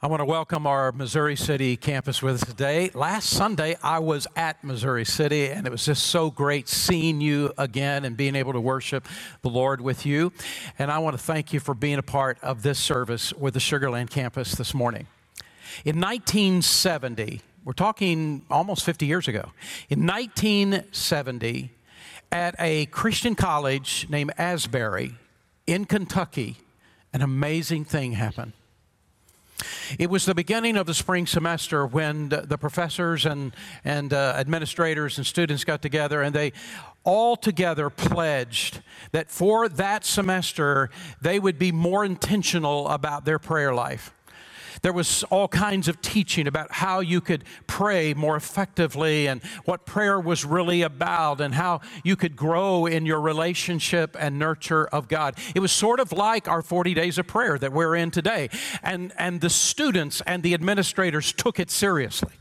I want to welcome our Missouri City campus with us today. Last Sunday, I was at Missouri City, and it was just so great seeing you again and being able to worship the Lord with you. And I want to thank you for being a part of this service with the Sugarland campus this morning. In 1970, we're talking almost 50 years ago, in 1970, at a Christian college named Asbury in Kentucky, an amazing thing happened. It was the beginning of the spring semester when the professors and, and uh, administrators and students got together and they all together pledged that for that semester they would be more intentional about their prayer life. There was all kinds of teaching about how you could pray more effectively and what prayer was really about and how you could grow in your relationship and nurture of God. It was sort of like our 40 days of prayer that we're in today. And, and the students and the administrators took it seriously.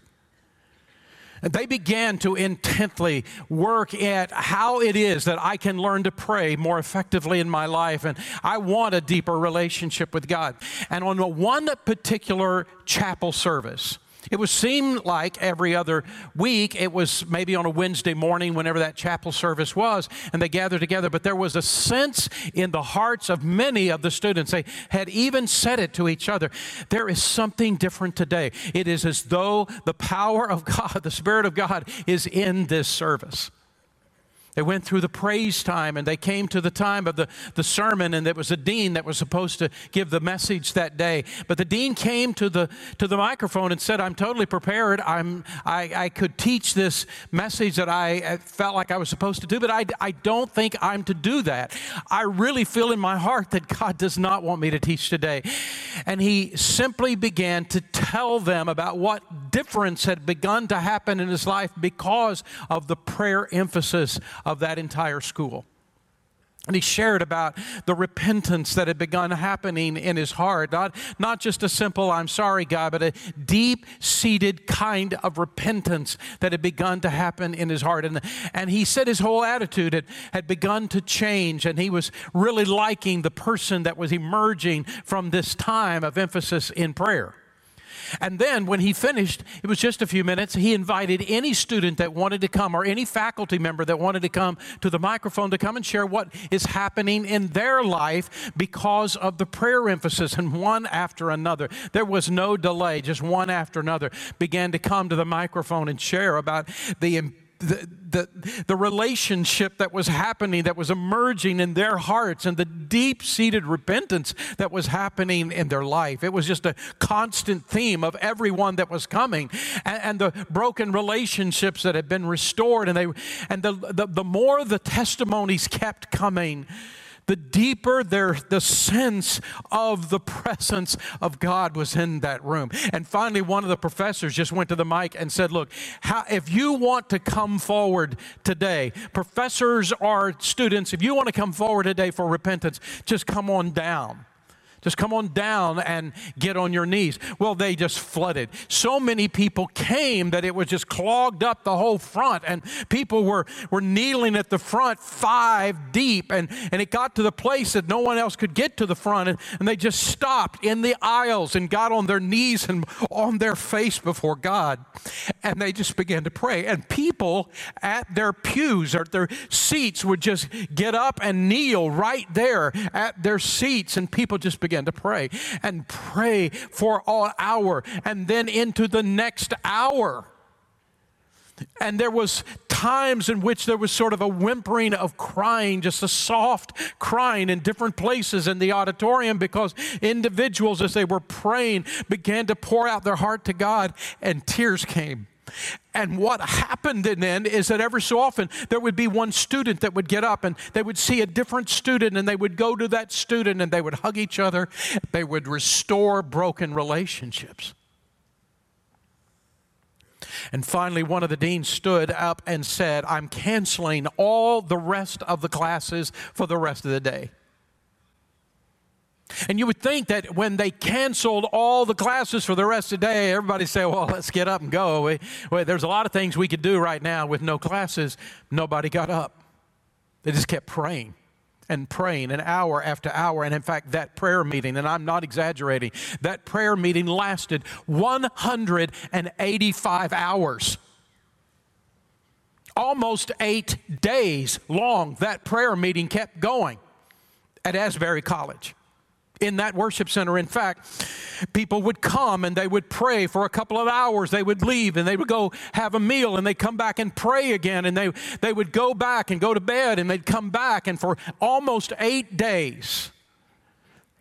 They began to intently work at how it is that I can learn to pray more effectively in my life. And I want a deeper relationship with God. And on one particular chapel service, it would seem like every other week, it was maybe on a Wednesday morning, whenever that chapel service was, and they gathered together. But there was a sense in the hearts of many of the students, they had even said it to each other there is something different today. It is as though the power of God, the Spirit of God, is in this service. They went through the praise time and they came to the time of the, the sermon, and there was a dean that was supposed to give the message that day. But the dean came to the, to the microphone and said, I'm totally prepared. I'm, I, I could teach this message that I uh, felt like I was supposed to do, but I, I don't think I'm to do that. I really feel in my heart that God does not want me to teach today. And he simply began to tell them about what difference had begun to happen in his life because of the prayer emphasis of that entire school. And he shared about the repentance that had begun happening in his heart. Not, not just a simple, I'm sorry, God, but a deep seated kind of repentance that had begun to happen in his heart. And, and he said his whole attitude had, had begun to change, and he was really liking the person that was emerging from this time of emphasis in prayer. And then when he finished, it was just a few minutes, he invited any student that wanted to come or any faculty member that wanted to come to the microphone to come and share what is happening in their life because of the prayer emphasis. And one after another, there was no delay, just one after another began to come to the microphone and share about the the, the, the relationship that was happening, that was emerging in their hearts, and the deep seated repentance that was happening in their life. It was just a constant theme of everyone that was coming, and, and the broken relationships that had been restored. And, they, and the, the, the more the testimonies kept coming, the deeper their, the sense of the presence of God was in that room. And finally, one of the professors just went to the mic and said, Look, how, if you want to come forward today, professors or students, if you want to come forward today for repentance, just come on down. Just come on down and get on your knees. Well, they just flooded. So many people came that it was just clogged up the whole front, and people were, were kneeling at the front five deep, and, and it got to the place that no one else could get to the front, and, and they just stopped in the aisles and got on their knees and on their face before God, and they just began to pray. And people at their pews or their seats would just get up and kneel right there at their seats, and people just began to pray and pray for an hour and then into the next hour. And there was times in which there was sort of a whimpering of crying, just a soft crying in different places in the auditorium because individuals, as they were praying, began to pour out their heart to God and tears came. And what happened then is that every so often there would be one student that would get up and they would see a different student and they would go to that student and they would hug each other. They would restore broken relationships. And finally, one of the deans stood up and said, I'm canceling all the rest of the classes for the rest of the day. And you would think that when they canceled all the classes for the rest of the day, everybody say, well, let's get up and go. We, well, there's a lot of things we could do right now with no classes. Nobody got up. They just kept praying and praying an hour after hour. And in fact, that prayer meeting, and I'm not exaggerating, that prayer meeting lasted 185 hours. Almost eight days long, that prayer meeting kept going at Asbury College in that worship center. In fact, people would come and they would pray for a couple of hours. They would leave and they would go have a meal and they'd come back and pray again. And they, they would go back and go to bed and they'd come back. And for almost eight days,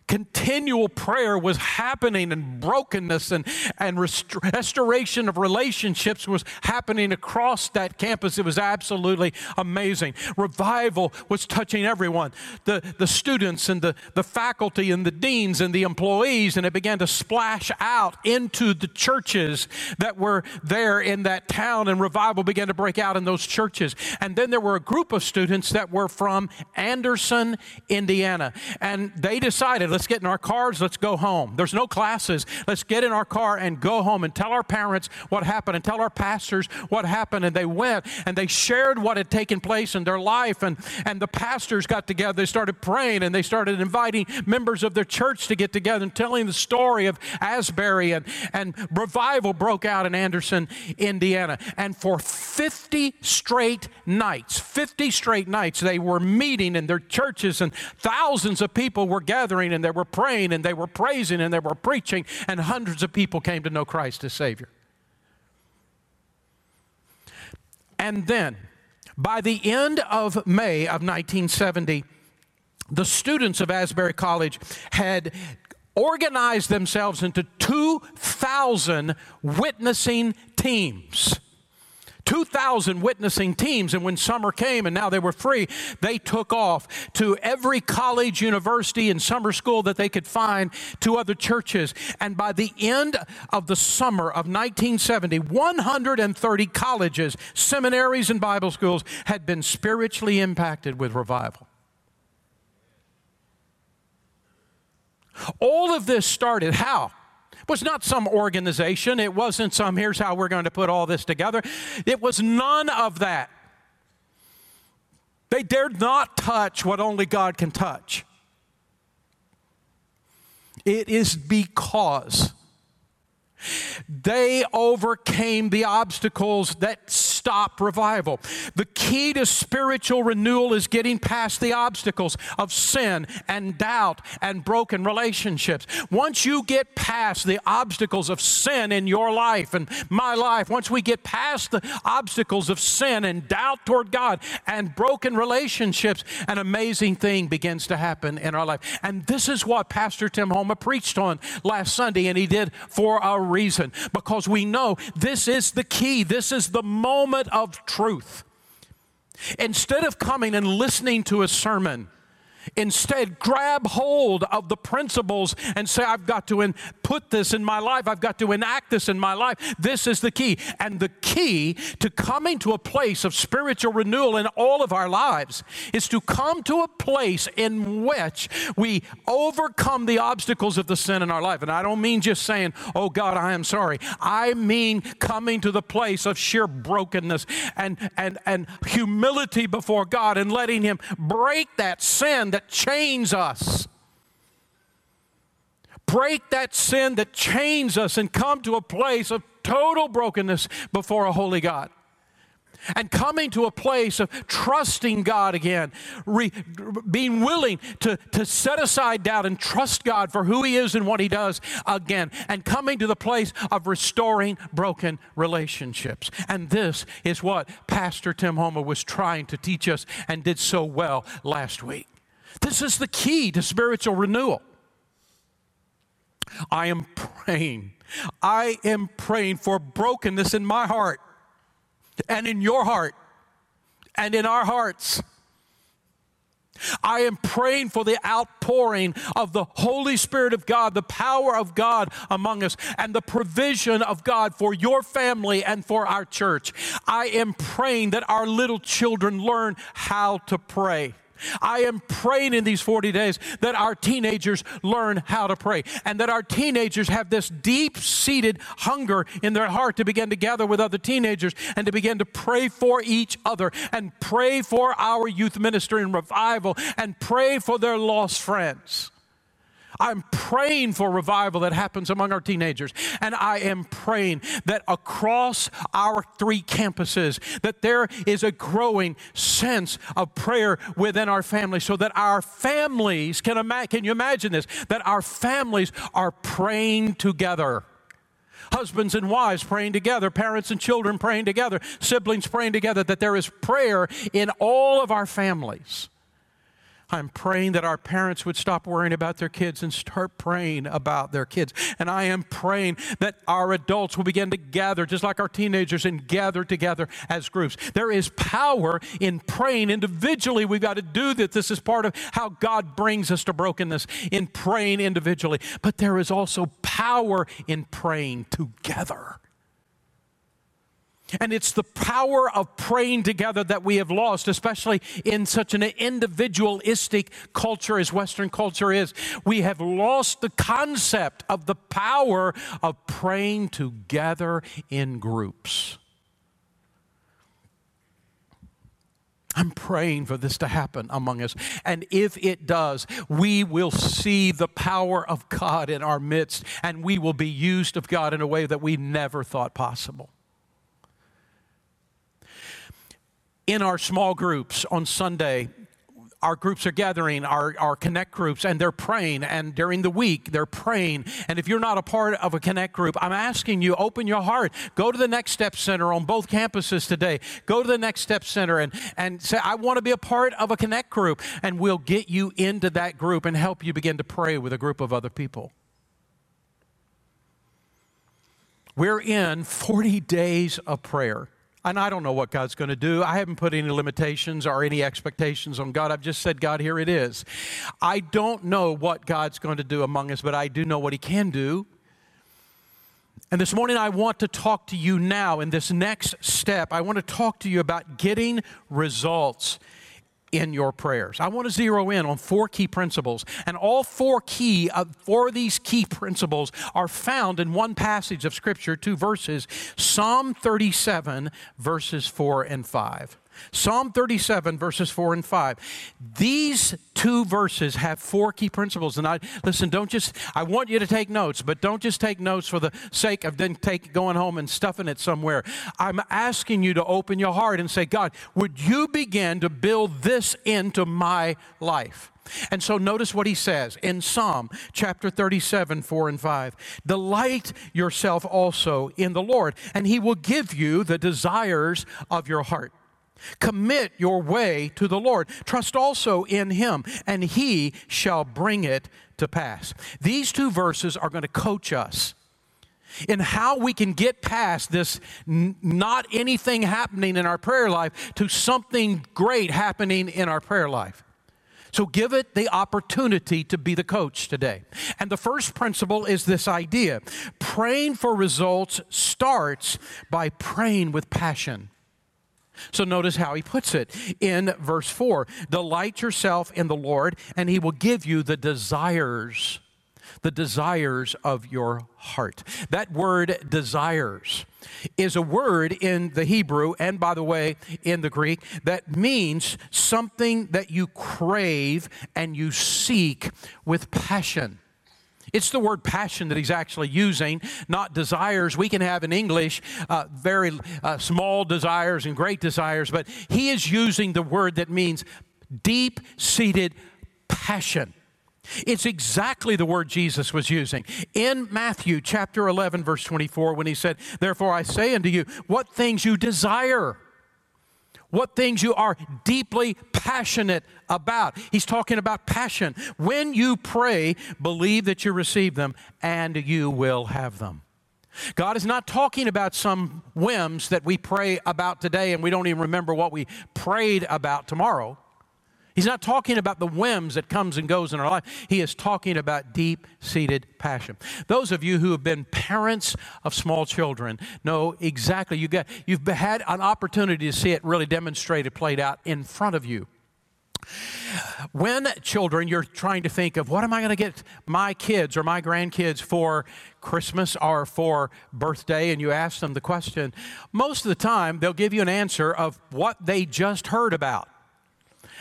continual prayer was happening and brokenness and, and rest- restoration of relationships was happening across that campus. It was absolutely amazing. Revival was touching everyone the, the students and the, the faculty and the deans and the employees, and it began to splash out into the churches that were there in that town, and revival began to break out in those churches. And then there were a group of students that were from Anderson, Indiana, and they decided, let's get in our cars, let's go home. There's no classes. Let's get in our car and go home and tell our parents what happened and tell our pastors what happened. And they went and they shared what had taken place in their life. And, and the pastors got together. They started praying and they started inviting members of their church to get together and telling the story of Asbury. And, and revival broke out in Anderson, Indiana. And for 50 straight nights, 50 straight nights, they were meeting in their churches and thousands of people were gathering and there were praying and they were praising and they were preaching, and hundreds of people came to know Christ as Savior. And then, by the end of May of 1970, the students of Asbury College had organized themselves into 2,000 witnessing teams. 2,000 witnessing teams. And when summer came and now they were free, they took off to every college, university, and summer school that they could find to other churches. And by the end of the summer of 1970, 130 colleges, seminaries, and Bible schools had been spiritually impacted with revival. All of this started how? Was not some organization. It wasn't some, here's how we're going to put all this together. It was none of that. They dared not touch what only God can touch. It is because they overcame the obstacles that stop revival. The key to spiritual renewal is getting past the obstacles of sin and doubt and broken relationships. Once you get past the obstacles of sin in your life and my life, once we get past the obstacles of sin and doubt toward God and broken relationships, an amazing thing begins to happen in our life. And this is what Pastor Tim Homer preached on last Sunday, and he did for a reason because we know this is the key, this is the moment moment of truth. Instead of coming and listening to a sermon, Instead, grab hold of the principles and say, I've got to in- put this in my life. I've got to enact this in my life. This is the key. And the key to coming to a place of spiritual renewal in all of our lives is to come to a place in which we overcome the obstacles of the sin in our life. And I don't mean just saying, Oh God, I am sorry. I mean coming to the place of sheer brokenness and, and, and humility before God and letting Him break that sin that chains us. Break that sin that chains us and come to a place of total brokenness before a holy God and coming to a place of trusting God again, re, being willing to, to set aside doubt and trust God for who He is and what He does again, and coming to the place of restoring broken relationships. And this is what Pastor Tim Homer was trying to teach us and did so well last week. This is the key to spiritual renewal. I am praying. I am praying for brokenness in my heart and in your heart and in our hearts. I am praying for the outpouring of the Holy Spirit of God, the power of God among us, and the provision of God for your family and for our church. I am praying that our little children learn how to pray I am praying in these 40 days that our teenagers learn how to pray and that our teenagers have this deep seated hunger in their heart to begin to gather with other teenagers and to begin to pray for each other and pray for our youth ministry and revival and pray for their lost friends. I'm praying for revival that happens among our teenagers. And I am praying that across our three campuses, that there is a growing sense of prayer within our families so that our families, can, ima- can you imagine this? That our families are praying together husbands and wives praying together, parents and children praying together, siblings praying together, that there is prayer in all of our families. I'm praying that our parents would stop worrying about their kids and start praying about their kids. And I am praying that our adults will begin to gather, just like our teenagers, and gather together as groups. There is power in praying individually. We've got to do that. This is part of how God brings us to brokenness in praying individually. But there is also power in praying together. And it's the power of praying together that we have lost, especially in such an individualistic culture as Western culture is. We have lost the concept of the power of praying together in groups. I'm praying for this to happen among us. And if it does, we will see the power of God in our midst, and we will be used of God in a way that we never thought possible. In our small groups on Sunday, our groups are gathering, our, our connect groups, and they're praying. And during the week, they're praying. And if you're not a part of a connect group, I'm asking you, open your heart. Go to the Next Step Center on both campuses today. Go to the Next Step Center and, and say, I want to be a part of a connect group. And we'll get you into that group and help you begin to pray with a group of other people. We're in 40 days of prayer. And I don't know what God's going to do. I haven't put any limitations or any expectations on God. I've just said, God, here it is. I don't know what God's going to do among us, but I do know what He can do. And this morning, I want to talk to you now in this next step. I want to talk to you about getting results in your prayers. I want to zero in on four key principles, and all four key uh, four of these key principles are found in one passage of scripture, two verses, Psalm 37 verses 4 and 5. Psalm 37, verses 4 and 5. These two verses have four key principles. And I listen, don't just, I want you to take notes, but don't just take notes for the sake of then take, going home and stuffing it somewhere. I'm asking you to open your heart and say, God, would you begin to build this into my life? And so notice what he says in Psalm chapter 37, 4 and 5. Delight yourself also in the Lord, and he will give you the desires of your heart. Commit your way to the Lord. Trust also in Him, and He shall bring it to pass. These two verses are going to coach us in how we can get past this n- not anything happening in our prayer life to something great happening in our prayer life. So give it the opportunity to be the coach today. And the first principle is this idea praying for results starts by praying with passion. So notice how he puts it in verse 4 Delight yourself in the Lord, and he will give you the desires, the desires of your heart. That word desires is a word in the Hebrew and, by the way, in the Greek that means something that you crave and you seek with passion. It's the word passion that he's actually using, not desires. We can have in English uh, very uh, small desires and great desires, but he is using the word that means deep seated passion. It's exactly the word Jesus was using in Matthew chapter 11, verse 24, when he said, Therefore I say unto you, what things you desire what things you are deeply passionate about. He's talking about passion. When you pray, believe that you receive them and you will have them. God is not talking about some whims that we pray about today and we don't even remember what we prayed about tomorrow. He's not talking about the whims that comes and goes in our life. He is talking about deep-seated passion. Those of you who have been parents of small children know exactly. You got, you've had an opportunity to see it really demonstrated, played out in front of you. When children, you're trying to think of what am I going to get my kids or my grandkids for Christmas or for birthday, and you ask them the question, most of the time they'll give you an answer of what they just heard about.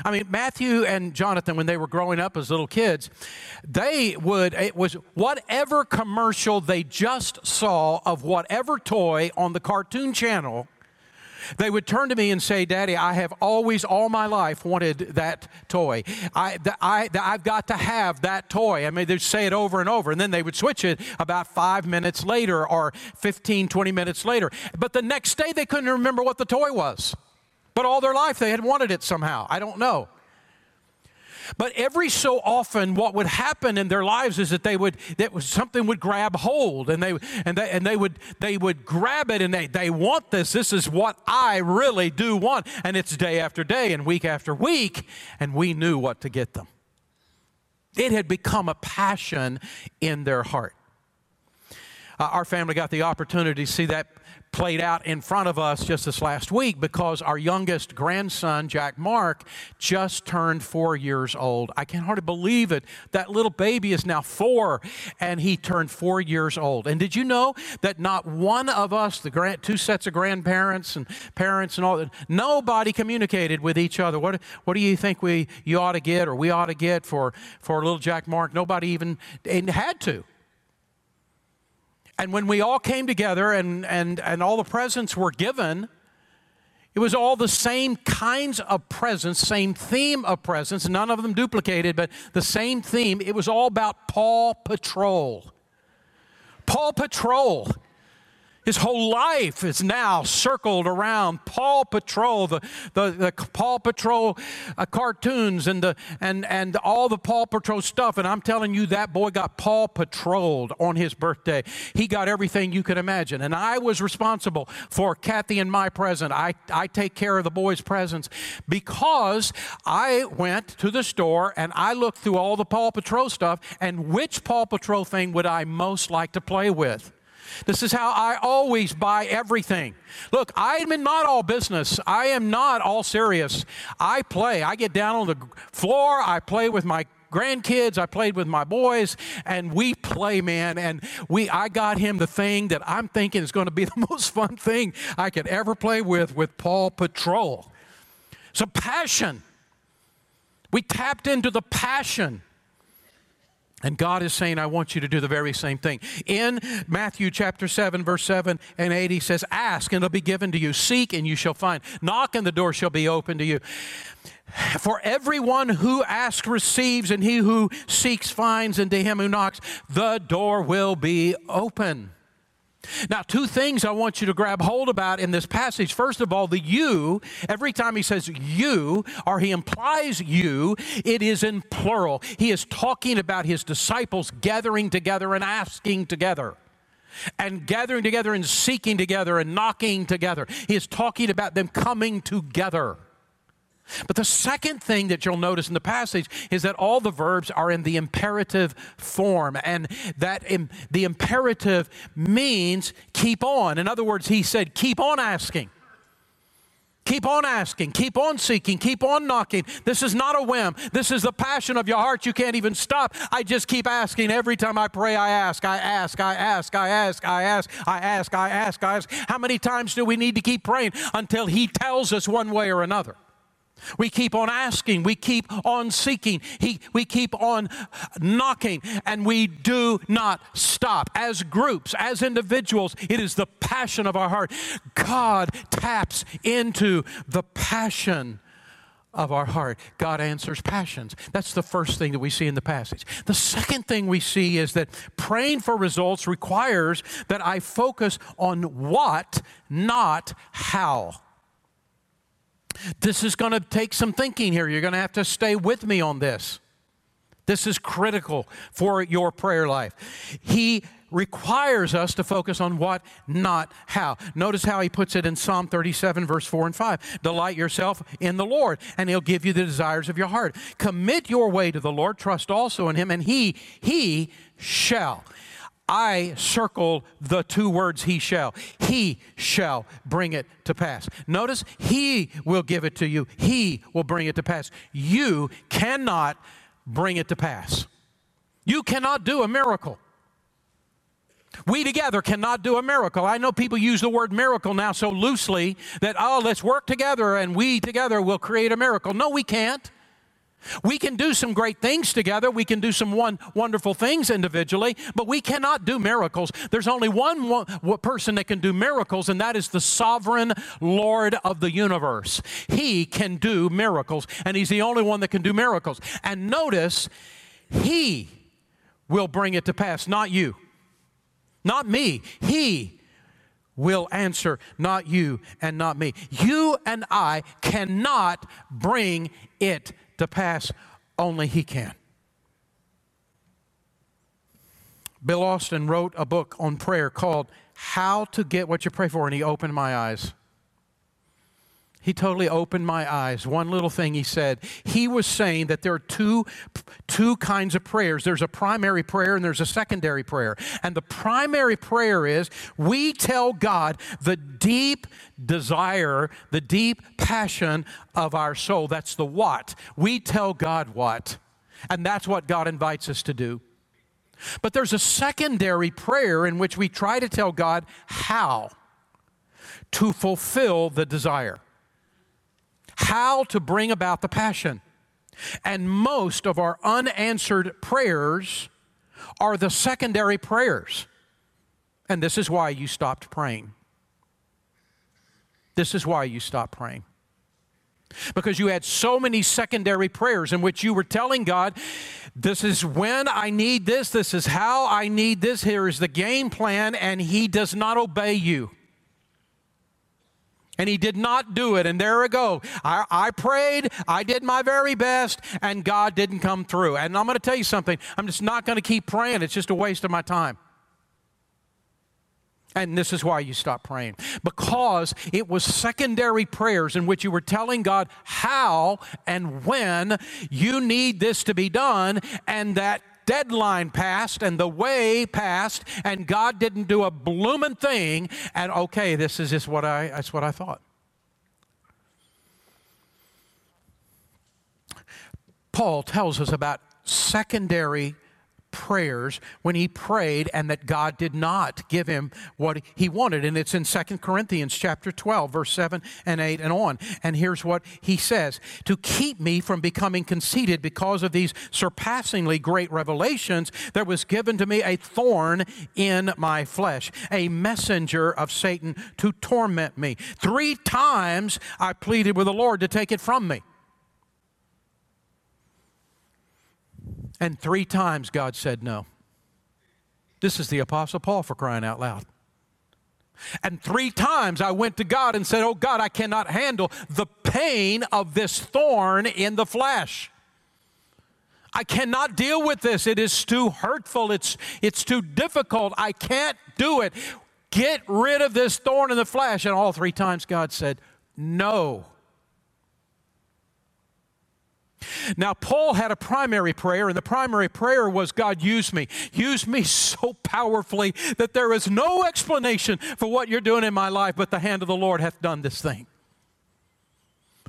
I mean, Matthew and Jonathan, when they were growing up as little kids, they would, it was whatever commercial they just saw of whatever toy on the cartoon channel they would turn to me and say, Daddy, I have always, all my life, wanted that toy. I, the, I, the, I've got to have that toy. I mean, they'd say it over and over, and then they would switch it about five minutes later or 15, 20 minutes later. But the next day, they couldn't remember what the toy was. But all their life, they had wanted it somehow. I don't know. But every so often, what would happen in their lives is that they would that something would grab hold, and they and they and they would they would grab it, and they they want this. This is what I really do want, and it's day after day and week after week, and we knew what to get them. It had become a passion in their heart. Uh, our family got the opportunity to see that played out in front of us just this last week because our youngest grandson, Jack Mark, just turned four years old. I can hardly believe it. That little baby is now four, and he turned four years old. And did you know that not one of us, the grand, two sets of grandparents and parents and all, that, nobody communicated with each other? What, what do you think we you ought to get or we ought to get for, for little Jack Mark? Nobody even had to. And when we all came together and, and, and all the presents were given, it was all the same kinds of presents, same theme of presents, none of them duplicated, but the same theme. It was all about Paw Patrol. Paw Patrol. His whole life is now circled around Paw Patrol, the, the, the Paw Patrol uh, cartoons and, the, and, and all the Paw Patrol stuff. And I'm telling you, that boy got Paw Patrolled on his birthday. He got everything you could imagine. And I was responsible for Kathy and my present. I, I take care of the boys' presents because I went to the store and I looked through all the Paw Patrol stuff and which Paw Patrol thing would I most like to play with? This is how I always buy everything. Look, I am not all business. I am not all serious. I play. I get down on the floor. I play with my grandkids i played with my boys and we play man and we i got him the thing that i'm thinking is going to be the most fun thing i could ever play with with Paw patrol So passion we tapped into the passion and God is saying, I want you to do the very same thing. In Matthew chapter 7, verse 7 and 8, he says, Ask and it'll be given to you. Seek and you shall find. Knock and the door shall be open to you. For everyone who asks receives, and he who seeks finds, and to him who knocks, the door will be open. Now, two things I want you to grab hold about in this passage. First of all, the you, every time he says you or he implies you, it is in plural. He is talking about his disciples gathering together and asking together. And gathering together and seeking together and knocking together. He is talking about them coming together. But the second thing that you'll notice in the passage is that all the verbs are in the imperative form, and that the imperative means keep on. In other words, he said, keep on asking. Keep on asking, keep on seeking, keep on knocking. This is not a whim. This is the passion of your heart. You can't even stop. I just keep asking. Every time I pray, I ask, I ask, I ask, I ask, I ask, I ask, I ask, I ask. How many times do we need to keep praying until He tells us one way or another? We keep on asking, we keep on seeking, he, we keep on knocking, and we do not stop. As groups, as individuals, it is the passion of our heart. God taps into the passion of our heart. God answers passions. That's the first thing that we see in the passage. The second thing we see is that praying for results requires that I focus on what, not how. This is going to take some thinking here. You're going to have to stay with me on this. This is critical for your prayer life. He requires us to focus on what, not how. Notice how he puts it in Psalm 37, verse 4 and 5. Delight yourself in the Lord, and he'll give you the desires of your heart. Commit your way to the Lord, trust also in him, and he, he shall. I circle the two words he shall. He shall bring it to pass. Notice, he will give it to you. He will bring it to pass. You cannot bring it to pass. You cannot do a miracle. We together cannot do a miracle. I know people use the word miracle now so loosely that, oh, let's work together and we together will create a miracle. No, we can't. We can do some great things together. We can do some one, wonderful things individually, but we cannot do miracles. There's only one, one, one person that can do miracles, and that is the sovereign Lord of the universe. He can do miracles, and He's the only one that can do miracles. And notice, He will bring it to pass, not you. Not me. He will answer, not you and not me. You and I cannot bring it to pass, only He can. Bill Austin wrote a book on prayer called How to Get What You Pray For, and he opened my eyes. He totally opened my eyes. One little thing he said, he was saying that there are two, two kinds of prayers there's a primary prayer and there's a secondary prayer. And the primary prayer is we tell God the deep desire, the deep passion of our soul. That's the what. We tell God what. And that's what God invites us to do. But there's a secondary prayer in which we try to tell God how to fulfill the desire how to bring about the passion. And most of our unanswered prayers are the secondary prayers. And this is why you stopped praying. This is why you stopped praying. Because you had so many secondary prayers in which you were telling God, This is when I need this, this is how I need this, here is the game plan, and He does not obey you. And he did not do it. And there we go. I, I, prayed, I did my very best, and God didn't come through. And I'm going to tell you something. I'm just not going to keep praying. It's just a waste of my time. And this is why you stop praying. Because it was secondary prayers in which you were telling God how and when you need this to be done, and that deadline passed and the way passed and God didn't do a blooming thing and okay, this is just what I that's what I thought. Paul tells us about secondary prayers when he prayed and that God did not give him what he wanted. And it's in Second Corinthians chapter 12, verse 7 and 8 and on. And here's what he says To keep me from becoming conceited because of these surpassingly great revelations, there was given to me a thorn in my flesh, a messenger of Satan to torment me. Three times I pleaded with the Lord to take it from me. And three times God said no. This is the Apostle Paul for crying out loud. And three times I went to God and said, Oh God, I cannot handle the pain of this thorn in the flesh. I cannot deal with this. It is too hurtful. It's, it's too difficult. I can't do it. Get rid of this thorn in the flesh. And all three times God said, No. Now, Paul had a primary prayer, and the primary prayer was God, use me. Use me so powerfully that there is no explanation for what you're doing in my life, but the hand of the Lord hath done this thing.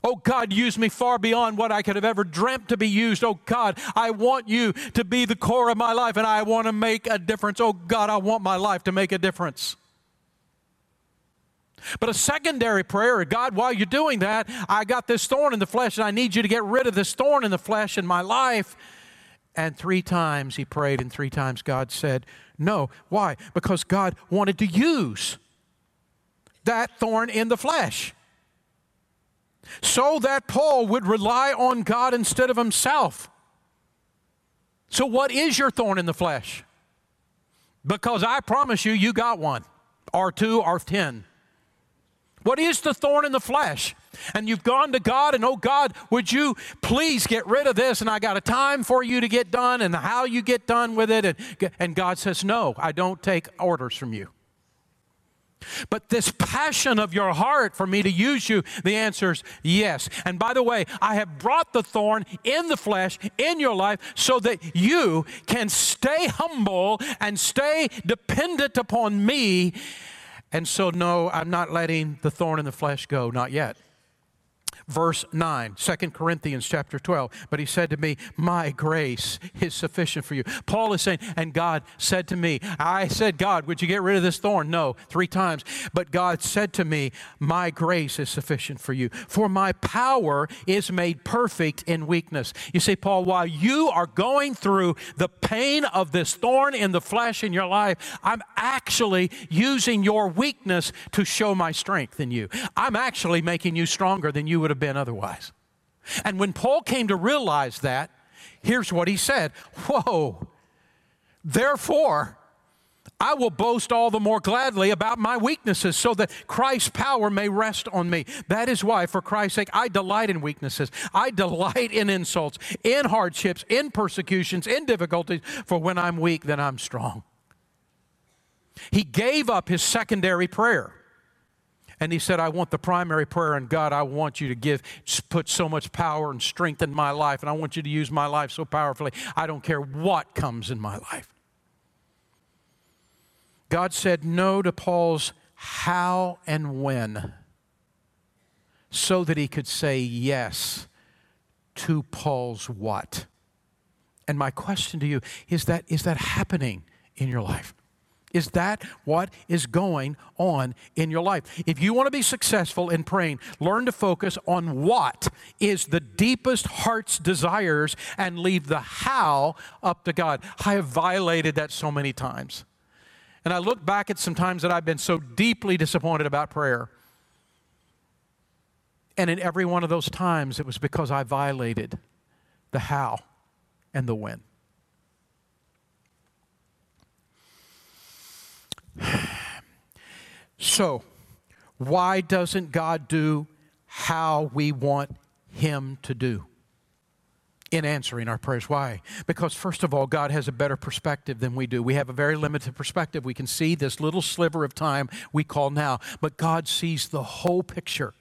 Oh God, use me far beyond what I could have ever dreamt to be used. Oh God, I want you to be the core of my life and I want to make a difference. Oh God, I want my life to make a difference. But a secondary prayer, God, while you're doing that, I got this thorn in the flesh and I need you to get rid of this thorn in the flesh in my life. And three times he prayed, and three times God said, No. Why? Because God wanted to use that thorn in the flesh so that Paul would rely on God instead of himself. So, what is your thorn in the flesh? Because I promise you, you got one, or two, or ten. What is the thorn in the flesh? And you've gone to God and, oh God, would you please get rid of this? And I got a time for you to get done and how you get done with it. And, and God says, no, I don't take orders from you. But this passion of your heart for me to use you, the answer is yes. And by the way, I have brought the thorn in the flesh in your life so that you can stay humble and stay dependent upon me. And so, no, I'm not letting the thorn in the flesh go, not yet verse 9, 2 Corinthians chapter 12. But he said to me, My grace is sufficient for you. Paul is saying, and God said to me, I said, God, would you get rid of this thorn? No, three times. But God said to me, My grace is sufficient for you, for my power is made perfect in weakness. You see, Paul, while you are going through the pain of this thorn in the flesh in your life, I'm actually using your weakness to show my strength in you. I'm actually making you stronger than you would have have been otherwise. And when Paul came to realize that, here's what he said Whoa, therefore, I will boast all the more gladly about my weaknesses so that Christ's power may rest on me. That is why, for Christ's sake, I delight in weaknesses. I delight in insults, in hardships, in persecutions, in difficulties, for when I'm weak, then I'm strong. He gave up his secondary prayer. And he said, I want the primary prayer, and God, I want you to give, put so much power and strength in my life, and I want you to use my life so powerfully. I don't care what comes in my life. God said no to Paul's how and when so that he could say yes to Paul's what. And my question to you is that is that happening in your life? Is that what is going on in your life? If you want to be successful in praying, learn to focus on what is the deepest heart's desires and leave the how up to God. I have violated that so many times. And I look back at some times that I've been so deeply disappointed about prayer. And in every one of those times, it was because I violated the how and the when. So, why doesn't God do how we want Him to do in answering our prayers? Why? Because, first of all, God has a better perspective than we do. We have a very limited perspective. We can see this little sliver of time we call now, but God sees the whole picture.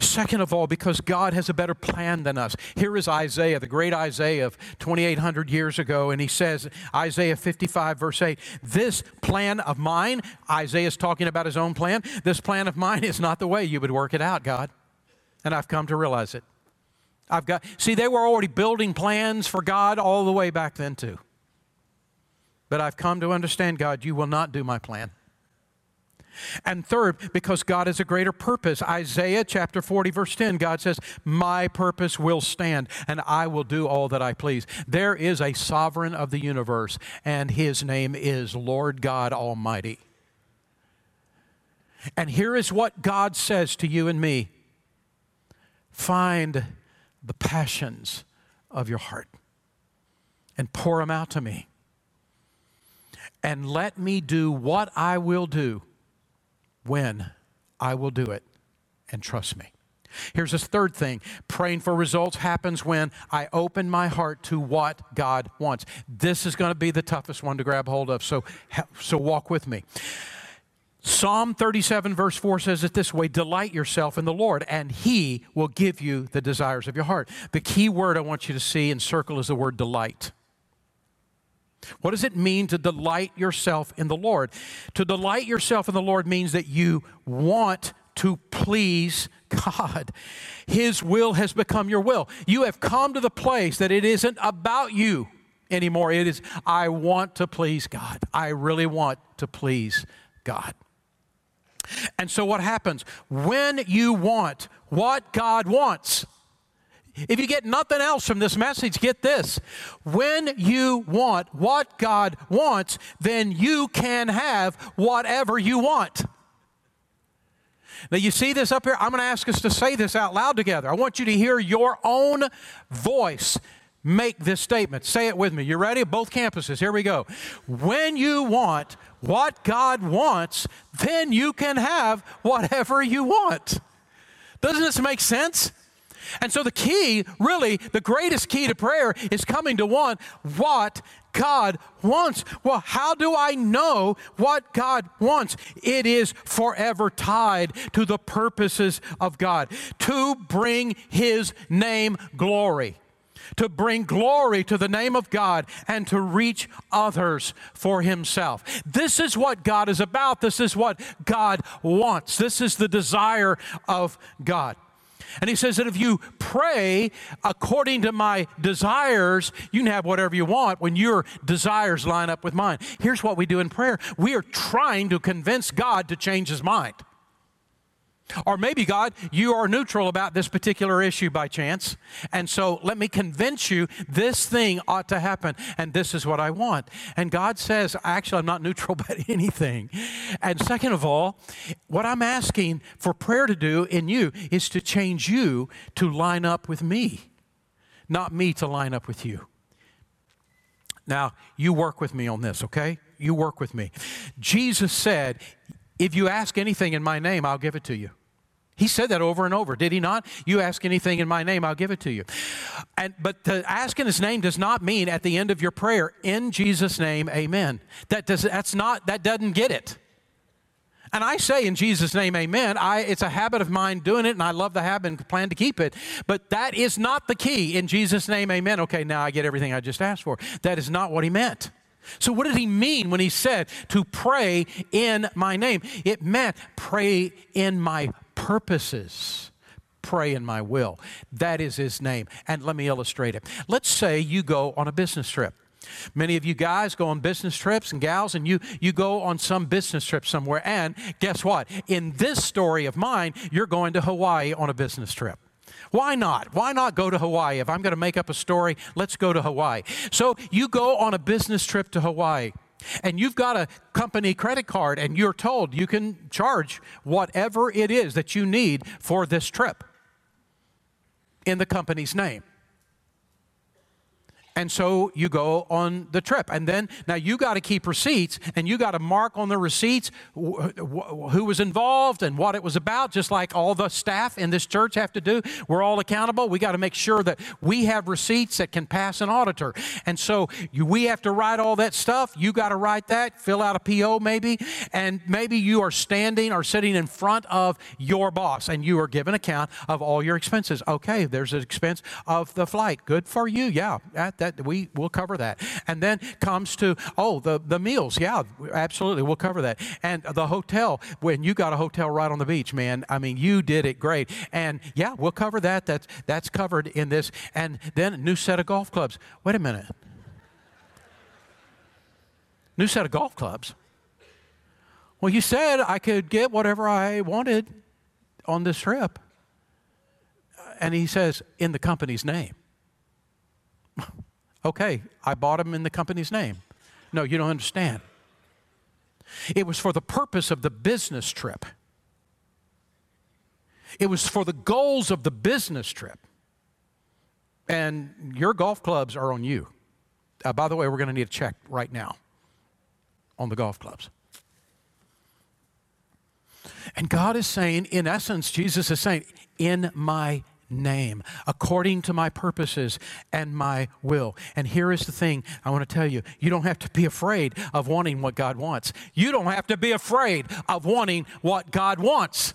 Second of all, because God has a better plan than us. Here is Isaiah, the great Isaiah of 2,800 years ago, and he says, Isaiah 55, verse 8, This plan of mine, Isaiah is talking about his own plan, this plan of mine is not the way you would work it out, God. And I've come to realize it. I've got, see, they were already building plans for God all the way back then, too. But I've come to understand, God, you will not do my plan. And third, because God has a greater purpose. Isaiah chapter 40, verse 10, God says, My purpose will stand, and I will do all that I please. There is a sovereign of the universe, and his name is Lord God Almighty. And here is what God says to you and me find the passions of your heart and pour them out to me. And let me do what I will do when I will do it and trust me. Here's this third thing praying for results happens when I open my heart to what God wants. This is going to be the toughest one to grab hold of, so, so walk with me. Psalm 37, verse 4 says it this way Delight yourself in the Lord, and He will give you the desires of your heart. The key word I want you to see and circle is the word delight. What does it mean to delight yourself in the Lord? To delight yourself in the Lord means that you want to please God. His will has become your will. You have come to the place that it isn't about you anymore. It is, I want to please God. I really want to please God. And so, what happens? When you want what God wants, if you get nothing else from this message, get this. When you want what God wants, then you can have whatever you want. Now, you see this up here? I'm going to ask us to say this out loud together. I want you to hear your own voice make this statement. Say it with me. You ready? Both campuses. Here we go. When you want what God wants, then you can have whatever you want. Doesn't this make sense? And so the key, really, the greatest key to prayer is coming to one what God wants. Well, how do I know what God wants? It is forever tied to the purposes of God to bring His name glory to bring glory to the name of God and to reach others for Himself. This is what God is about. This is what God wants. This is the desire of God. And he says that if you pray according to my desires, you can have whatever you want when your desires line up with mine. Here's what we do in prayer we are trying to convince God to change his mind. Or maybe, God, you are neutral about this particular issue by chance. And so let me convince you this thing ought to happen, and this is what I want. And God says, actually, I'm not neutral about anything. And second of all, what I'm asking for prayer to do in you is to change you to line up with me, not me to line up with you. Now, you work with me on this, okay? You work with me. Jesus said, If you ask anything in my name, I'll give it to you. He said that over and over, did he not? You ask anything in my name, I'll give it to you. And but to ask in his name does not mean at the end of your prayer, in Jesus' name, amen. That does that's not that doesn't get it. And I say in Jesus' name, amen. I, it's a habit of mine doing it, and I love the habit and plan to keep it. But that is not the key. In Jesus' name, amen. Okay, now I get everything I just asked for. That is not what he meant. So, what did he mean when he said to pray in my name? It meant pray in my purposes. Pray in my will. That is his name. And let me illustrate it. Let's say you go on a business trip. Many of you guys go on business trips and gals, and you, you go on some business trip somewhere. And guess what? In this story of mine, you're going to Hawaii on a business trip. Why not? Why not go to Hawaii? If I'm going to make up a story, let's go to Hawaii. So you go on a business trip to Hawaii and you've got a company credit card and you're told you can charge whatever it is that you need for this trip in the company's name. And so you go on the trip. And then, now you got to keep receipts and you got to mark on the receipts who was involved and what it was about, just like all the staff in this church have to do. We're all accountable. We got to make sure that we have receipts that can pass an auditor. And so you, we have to write all that stuff. You got to write that, fill out a PO maybe, and maybe you are standing or sitting in front of your boss and you are given account of all your expenses. Okay, there's an expense of the flight. Good for you. Yeah. That we will cover that. And then comes to oh the the meals, yeah, absolutely, we'll cover that. And the hotel, when you got a hotel right on the beach, man, I mean you did it great. And yeah, we'll cover that. That's that's covered in this. And then new set of golf clubs. Wait a minute. New set of golf clubs. Well, you said I could get whatever I wanted on this trip. And he says, in the company's name. Okay, I bought them in the company's name. No, you don't understand. It was for the purpose of the business trip. It was for the goals of the business trip. And your golf clubs are on you. Uh, by the way, we're going to need a check right now on the golf clubs. And God is saying, in essence, Jesus is saying, in my name, according to my purposes and my will. And here is the thing I want to tell you you don't have to be afraid of wanting what God wants. You don't have to be afraid of wanting what God wants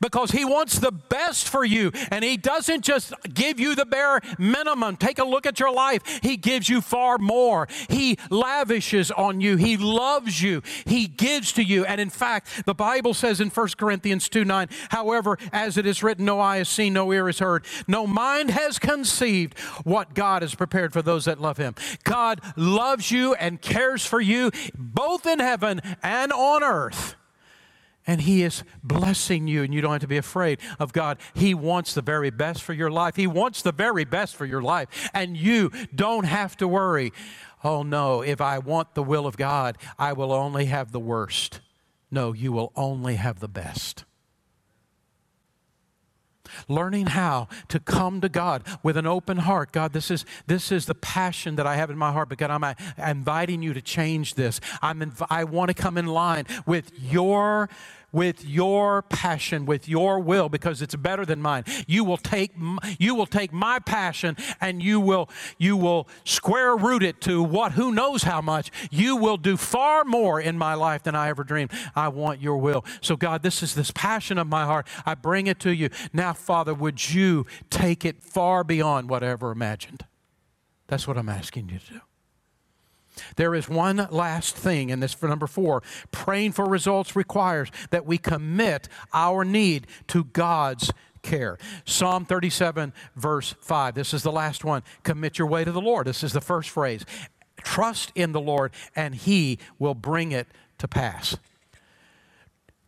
because He wants the best for you. And He doesn't just give you the bare minimum. Take a look at your life. He gives you far more. He lavishes on you. He loves you. He gives to you. And in fact, the Bible says in 1 Corinthians 2 9, however, as it is written, no eye has seen, no ear has heard, no mind has conceived what God has prepared for those that love Him. God loves you and cares for you both in heaven and on earth and He is blessing you, and you don't have to be afraid of God. He wants the very best for your life. He wants the very best for your life, and you don't have to worry. Oh no, if I want the will of God, I will only have the worst. No, you will only have the best. Learning how to come to God with an open heart. God, this is, this is the passion that I have in my heart, but God, I'm, I'm inviting you to change this. I'm inv- I want to come in line with your with your passion, with your will, because it's better than mine. You will take, you will take my passion and you will, you will square root it to what, who knows how much. You will do far more in my life than I ever dreamed. I want your will. So, God, this is this passion of my heart. I bring it to you. Now, Father, would you take it far beyond whatever imagined? That's what I'm asking you to do. There is one last thing in this for number four. Praying for results requires that we commit our need to God's care. Psalm 37, verse 5. This is the last one. Commit your way to the Lord. This is the first phrase. Trust in the Lord, and He will bring it to pass.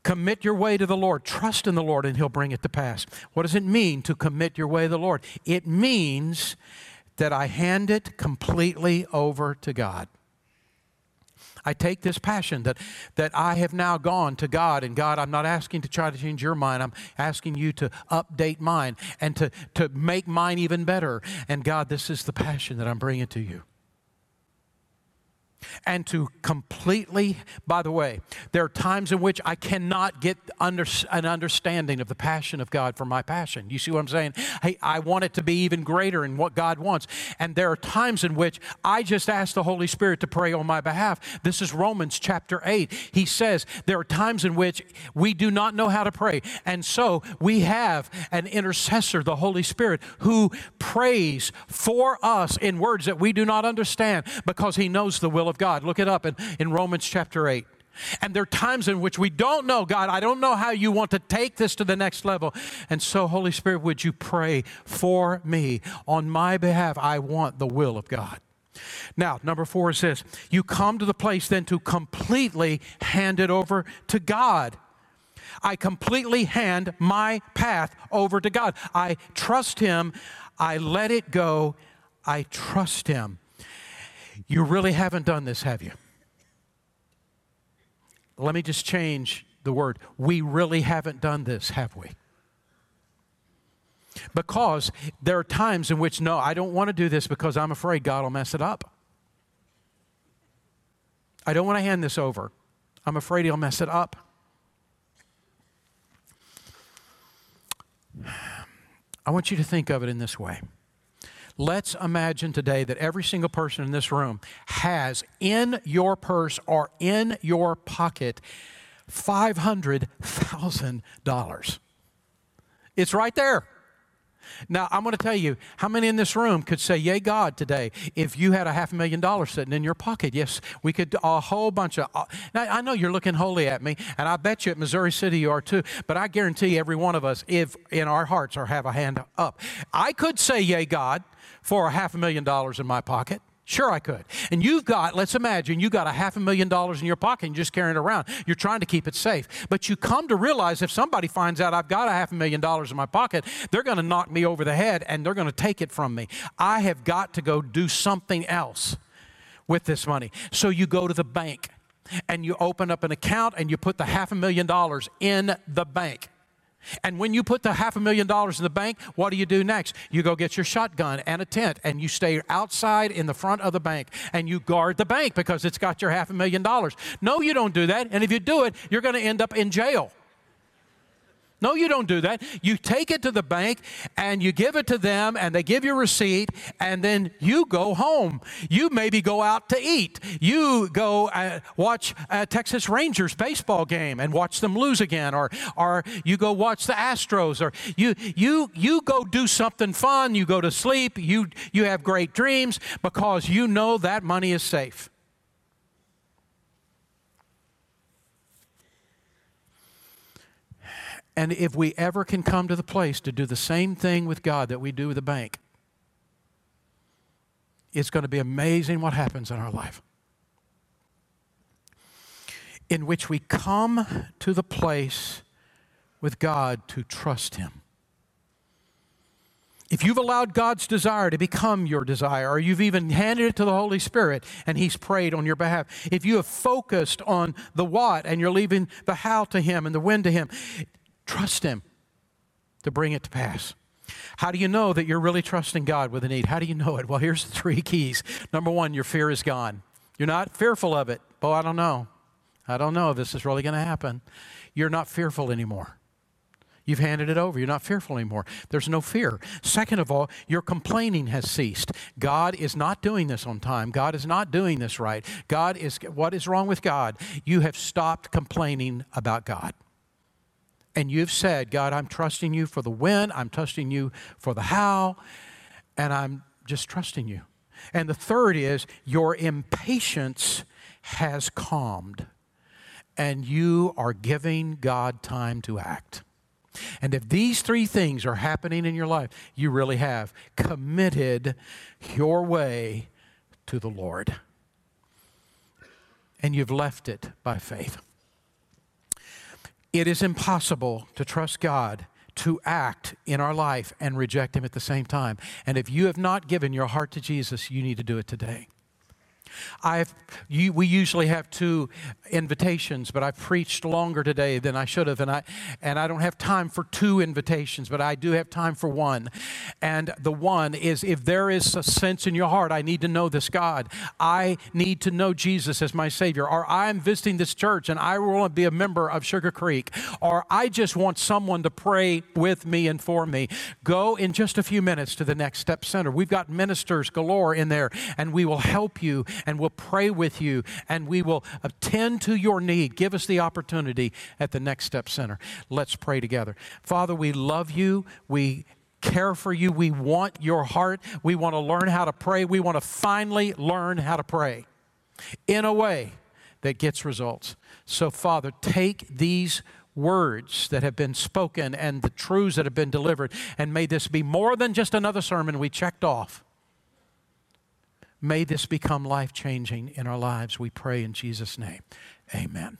Commit your way to the Lord. Trust in the Lord, and He'll bring it to pass. What does it mean to commit your way to the Lord? It means that I hand it completely over to God. I take this passion that, that I have now gone to God, and God, I'm not asking to try to change your mind. I'm asking you to update mine and to, to make mine even better. And God, this is the passion that I'm bringing to you and to completely, by the way, there are times in which I cannot get under, an understanding of the passion of God for my passion. You see what I'm saying? Hey, I want it to be even greater in what God wants. And there are times in which I just ask the Holy Spirit to pray on my behalf. This is Romans chapter 8. He says there are times in which we do not know how to pray. And so we have an intercessor, the Holy Spirit, who prays for us in words that we do not understand because he knows the will of God. Look it up in, in Romans chapter 8. And there are times in which we don't know, God, I don't know how you want to take this to the next level. And so, Holy Spirit, would you pray for me on my behalf? I want the will of God. Now, number four is this you come to the place then to completely hand it over to God. I completely hand my path over to God. I trust Him. I let it go. I trust Him. You really haven't done this, have you? Let me just change the word. We really haven't done this, have we? Because there are times in which, no, I don't want to do this because I'm afraid God will mess it up. I don't want to hand this over. I'm afraid He'll mess it up. I want you to think of it in this way. Let's imagine today that every single person in this room has in your purse or in your pocket $500,000. It's right there. Now, I'm going to tell you how many in this room could say, Yay, God, today, if you had a half a million dollars sitting in your pocket. Yes, we could, a whole bunch of. Uh, now, I know you're looking holy at me, and I bet you at Missouri City you are too, but I guarantee every one of us, if in our hearts, or have a hand up. I could say, Yay, God, for a half a million dollars in my pocket? Sure, I could. And you've got, let's imagine, you got a half a million dollars in your pocket and you're just carrying it around. You're trying to keep it safe. But you come to realize if somebody finds out I've got a half a million dollars in my pocket, they're going to knock me over the head and they're going to take it from me. I have got to go do something else with this money. So you go to the bank and you open up an account and you put the half a million dollars in the bank. And when you put the half a million dollars in the bank, what do you do next? You go get your shotgun and a tent and you stay outside in the front of the bank and you guard the bank because it's got your half a million dollars. No, you don't do that. And if you do it, you're going to end up in jail. No, you don't do that. You take it to the bank and you give it to them and they give you a receipt and then you go home. You maybe go out to eat. You go uh, watch a Texas Rangers baseball game and watch them lose again or or you go watch the Astros or you you you go do something fun, you go to sleep, you you have great dreams because you know that money is safe. And if we ever can come to the place to do the same thing with God that we do with the bank, it's going to be amazing what happens in our life. In which we come to the place with God to trust Him. If you've allowed God's desire to become your desire, or you've even handed it to the Holy Spirit and He's prayed on your behalf, if you have focused on the what and you're leaving the how to Him and the when to Him, Trust Him to bring it to pass. How do you know that you're really trusting God with a need? How do you know it? Well, here's the three keys. Number one, your fear is gone. You're not fearful of it. Oh, I don't know. I don't know if this is really going to happen. You're not fearful anymore. You've handed it over. You're not fearful anymore. There's no fear. Second of all, your complaining has ceased. God is not doing this on time. God is not doing this right. God is, what is wrong with God? You have stopped complaining about God. And you've said, God, I'm trusting you for the when, I'm trusting you for the how, and I'm just trusting you. And the third is your impatience has calmed, and you are giving God time to act. And if these three things are happening in your life, you really have committed your way to the Lord. And you've left it by faith. It is impossible to trust God to act in our life and reject Him at the same time. And if you have not given your heart to Jesus, you need to do it today. I've, you, we usually have two invitations, but I've preached longer today than I should have, and I, and I don't have time for two invitations, but I do have time for one. And the one is if there is a sense in your heart, I need to know this God, I need to know Jesus as my Savior, or I'm visiting this church and I want to be a member of Sugar Creek, or I just want someone to pray with me and for me, go in just a few minutes to the Next Step Center. We've got ministers galore in there, and we will help you and we'll pray with you and we will attend to your need. Give us the opportunity at the Next Step Center. Let's pray together. Father, we love you. We care for you. We want your heart. We want to learn how to pray. We want to finally learn how to pray in a way that gets results. So, Father, take these words that have been spoken and the truths that have been delivered, and may this be more than just another sermon we checked off. May this become life changing in our lives, we pray in Jesus' name. Amen.